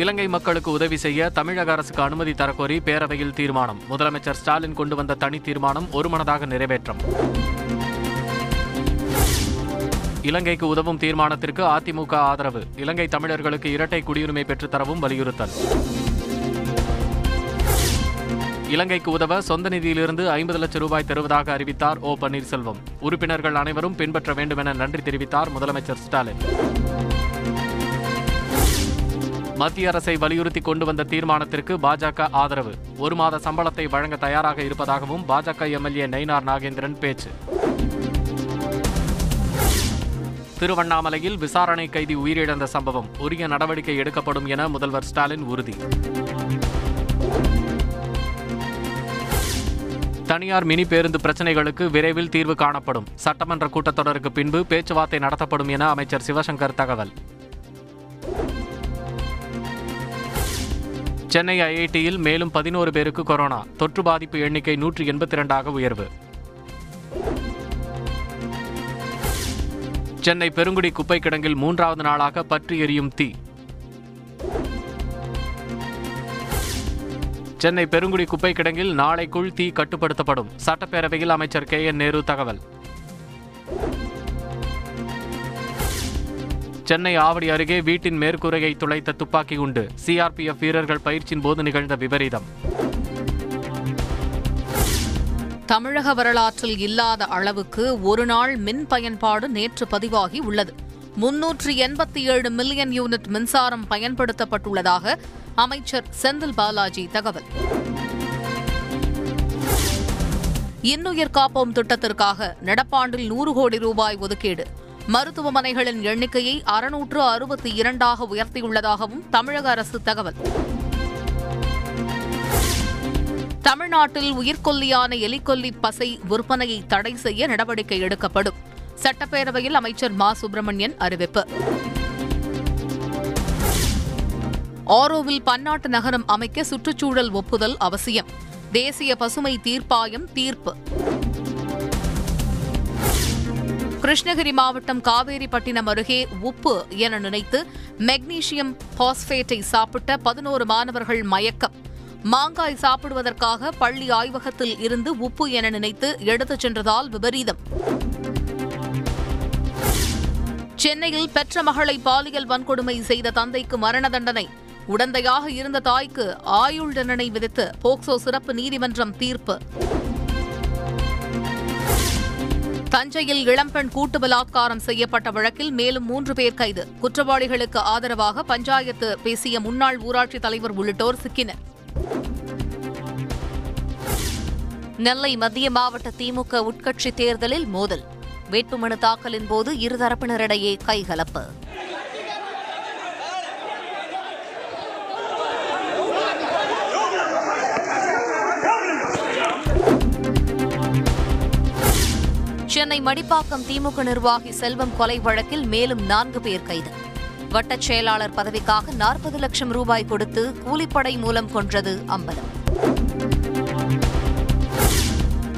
இலங்கை மக்களுக்கு உதவி செய்ய தமிழக அரசுக்கு அனுமதி தரக்கோரி பேரவையில் தீர்மானம். முதலமைச்சர் ஸ்டாலின் கொண்டு வந்த தனி தீர்மானம் ஒருமனதாக நிறைவேற்றம். இலங்கைக்கு உதவும் தீர்மானத்திற்கு அதிமுக ஆதரவு. இலங்கை தமிழர்களுக்கு இரட்டை குடியுரிமை பெற்றுத்தரவும் வலியுறுத்தல். இலங்கைக்கு உதவ சொந்த நிதியிலிருந்து ஐம்பது லட்சம் ரூபாய் தருவதாக அறிவித்தார் ஓ பன்னீர்செல்வம். உறுப்பினர்கள் அனைவரும் பின்பற்ற வேண்டும் என நன்றி தெரிவித்தார் முதலமைச்சர் ஸ்டாலின். மத்திய அரசை வலியுறுத்தி கொண்டு வந்த தீர்மானத்திற்கு பாஜக ஆதரவு. ஒரு மாத சம்பளத்தை வழங்க தயாராக இருப்பதாகவும் பாஜக எம்எல்ஏ நயினார் நாகேந்திரன் பேச்சு. திருவண்ணாமலையில் விசாரணை கைதி உயிரிழந்த சம்பவம். உரிய நடவடிக்கை எடுக்கப்படும் என முதல்வர் ஸ்டாலின் உறுதி. தனியார் மினி பேருந்து பிரச்சனைகளுக்கு விரைவில் தீர்வு காணப்படும். சட்டமன்ற கூட்டத்தொடருக்கு பின்பு பேச்சுவார்த்தை நடத்தப்படும் என அமைச்சர் சிவசங்கர் தகவல். சென்னை ஐஐடியில் மேலும் பதினோரு பேருக்கு கொரோனா. தொற்று பாதிப்பு எண்ணிக்கை நூற்றி எண்பத்தி இரண்டாக உயர்வு. சென்னை பெருங்குடி குப்பை கிடங்கில் மூன்றாவது நாளாக பற்றி எரியும் தீ. சென்னை பெருங்குடி குப்பை கிடங்கில் நாளைக்குள் தீ கட்டுப்படுத்தப்படும். சட்டப்பேரவையில் அமைச்சர் கே என் நேரு தகவல். சென்னை ஆவடி அருகே வீட்டின் மேற்கூரையை துளைத்த துப்பாக்கி உண்டு சிஆர்பிஎஃப் வீரர்கள் பயிற்சியின் போது நிகழ்ந்த விபரீதம். தமிழக வரலாற்றில் இல்லாத அளவுக்கு ஒருநாள் மின் பயன்பாடு நேற்று பதிவாகி உள்ளது. முன்னூற்று எண்பத்தி ஏழு மில்லியன் யூனிட் மின்சாரம் பயன்படுத்தப்பட்டுள்ளதாக அமைச்சர் செந்தில் பாலாஜி தகவல். இன்னுயிர் காப்போம் திட்டத்திற்காக நடப்பாண்டில் நூறு கோடி ரூபாய் ஒதுக்கீடு. மருத்துவமனைகளின் எண்ணிக்கையை அறுநூற்று அறுபத்தி இரண்டாக உயர்த்தியுள்ளதாகவும் தமிழக அரசு தகவல். தமிழ்நாட்டில் உயிர்கொல்லியான எலிக்கொல்லி பசை விற்பனையை தடை செய்ய நடவடிக்கை எடுக்கப்படும். சட்டப்பேரவையில் அமைச்சர் மா. சுப்பிரமணியன் அறிவிப்பு. ஆரோவில் பன்னாட்டு நகரம் அமைக்க சுற்றுச்சூழல் ஒப்புதல் அவசியம். தேசிய பசுமை தீர்ப்பாயம் தீர்ப்பு. கிருஷ்ணகிரி மாவட்டம் காவேரிப்பட்டினம் அருகே உப்பு என நினைத்து மெக்னீசியம் பாஸ்பேட்டை சாப்பிட்ட பதினோரு மாணவர்கள் மயக்கம். மாங்காய் சாப்பிடுவதற்காக பள்ளி ஆய்வகத்தில் இருந்து உப்பு என நினைத்து எடுத்துச் சென்றதால் விபரீதம். சென்னையில் பெற்ற மகளை பாலியல் வன்கொடுமை செய்த தந்தைக்கு மரண தண்டனை. உடந்தையாக இருந்த தாய்க்கு ஆயுள் தண்டனை விதித்து போக்சோ சிறப்பு நீதிமன்றம் தீர்ப்பு. தஞ்சையில் இளம்பெண் கூட்டு பலாத்காரம் செய்யப்பட்ட வழக்கில் மேலும் மூன்று பேர் கைது. குற்றவாளிகளுக்கு ஆதரவாக பஞ்சாயத்து பேசிய முன்னாள் ஊராட்சித் தலைவர் உள்ளிட்டோர் சிக்கினர். நெல்லை மத்திய மாவட்ட திமுக உட்கட்சி தேர்தலில் மோதல். வேட்புமனு தாக்கலின் போது இருதரப்பினரிடையே கைகலப்பு. சென்னை மடிப்பாக்கம் திமுக நிர்வாகி செல்வம் கொலை வழக்கில் மேலும் நான்கு பேர் கைது. வட்டச் செயலாளர் பதவிக்காக நாற்பது லட்சம் ரூபாய் கொடுத்து கூலிப்படை மூலம் கொன்றது அம்பலம்.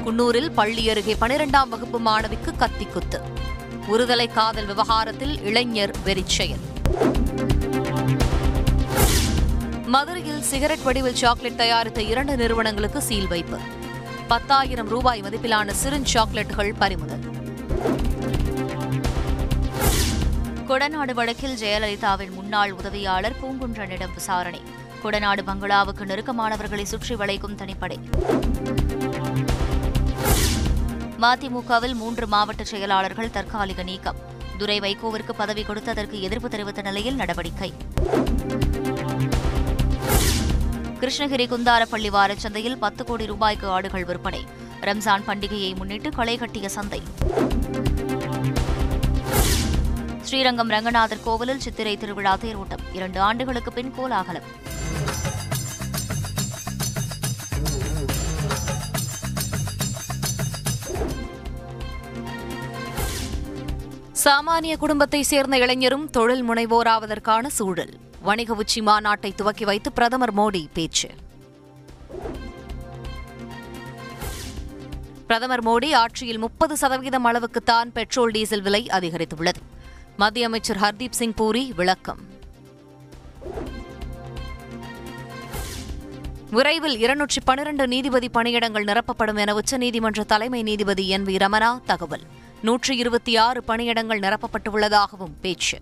குன்னூரில் பள்ளி அருகே பனிரெண்டாம் வகுப்பு மாணவிக்கு கத்திக்குத்து. ஒருதலை காதல் விவகாரத்தில் இளைஞர் வெறிச்செயல் மதுரையில் சிகரெட் வடிவில் சாக்லேட் தயாரித்த இரண்டு நிறுவனங்களுக்கு சீல் வைப்பு. பத்தாயிரம் ரூபாய் மதிப்பிலான சிறு சாக்லேட்டுகள் பறிமுதல். கொடநாடு வழக்கில் ஜெயலலிதாவின் முன்னாள் உதவியாளர் பூங்குன்றனிடம் விசாரணை. கொடநாடு பங்களாவுக்கு நெருக்கமானவர்களை சுற்றி வளைக்கும் தனிப்படை. மதிமுகவில் மூன்று மாவட்ட செயலாளர்கள் தற்காலிக நீக்கம். துரை வைகோவிற்கு பதவி கொடுத்ததற்கு எதிர்ப்பு தெரிவித்த நிலையில் நடவடிக்கை. கிருஷ்ணகிரி குந்தாரப்பள்ளி வாரச் சந்தையில் பத்து கோடி ரூபாய்க்கு ஆடுகள் விற்பனை. ரம்ஜான் பண்டிகையை முன்னிட்டு களை கட்டிய சந்தை. ஸ்ரீரங்கம் ரங்கநாதர் கோவிலில் சித்திரை திருவிழா தேரோட்டம். இரண்டு ஆண்டுகளுக்கு பின் கோலாகலம். சாமானிய குடும்பத்தை சேர்ந்த இளைஞரும் தொழில் முனைவோராவதற்கான சூழல். வணிக உச்சி மாநாட்டை துவக்கி வைத்து பிரதமர் மோடி பேச்சு. பிரதமர் மோடி ஆட்சியில் முப்பது சதவீதம் அளவுக்குத்தான் பெட்ரோல் டீசல் விலை அதிகரித்துள்ளது. மத்திய அமைச்சர் ஹர்தீப் சிங் பூரி விளக்கம். விரைவில் இருநூற்றி பனிரண்டு நீதிபதி பணியிடங்கள் நிரப்பப்படும் என உச்சநீதிமன்ற தலைமை நீதிபதி என் வி ரமணா தகவல். நூற்றி இருபத்தி ஆறு பணியிடங்கள் நிரப்பப்பட்டுள்ளதாகவும் பேச்சு.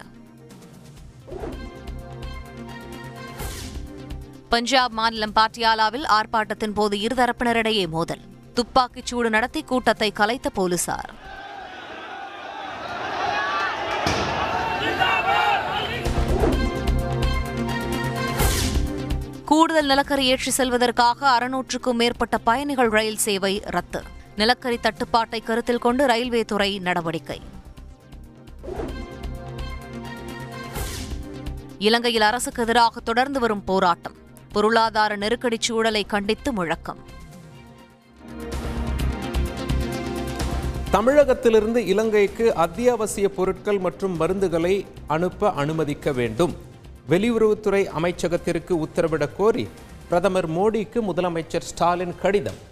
பஞ்சாப் மாநிலம் பாட்டியாலாவில் ஆர்ப்பாட்டத்தின் போது இருதரப்பினரிடையே மோதல். துப்பாக்கிச் சூடு நடத்தி கூட்டத்தை கலைத்த போலீசார். கூடுதல் நிலக்கரி ஏற்றி செல்வதற்காக அறுநூற்றுக்கும் மேற்பட்ட பயணிகள் ரயில் சேவை ரத்து. நிலக்கரி தட்டுப்பாட்டை கருத்தில் கொண்டு ரயில்வே துறை நடவடிக்கை. இலங்கையில் அரசுக்கு எதிராக தொடர்ந்து வரும் போராட்டம். பொருளாதார நெருக்கடி சூழலை கண்டித்து முழக்கம். தமிழகத்திலிருந்து இலங்கைக்கு அத்தியாவசிய பொருட்கள் மற்றும் மருந்துகளை அனுப்ப அனுமதிக்க வேண்டும். வெளியுறவுத்துறை அமைச்சகத்திற்கு உத்தரவிடக் கோரி பிரதமர் மோடிக்கு முதலமைச்சர் ஸ்டாலின் கடிதம்.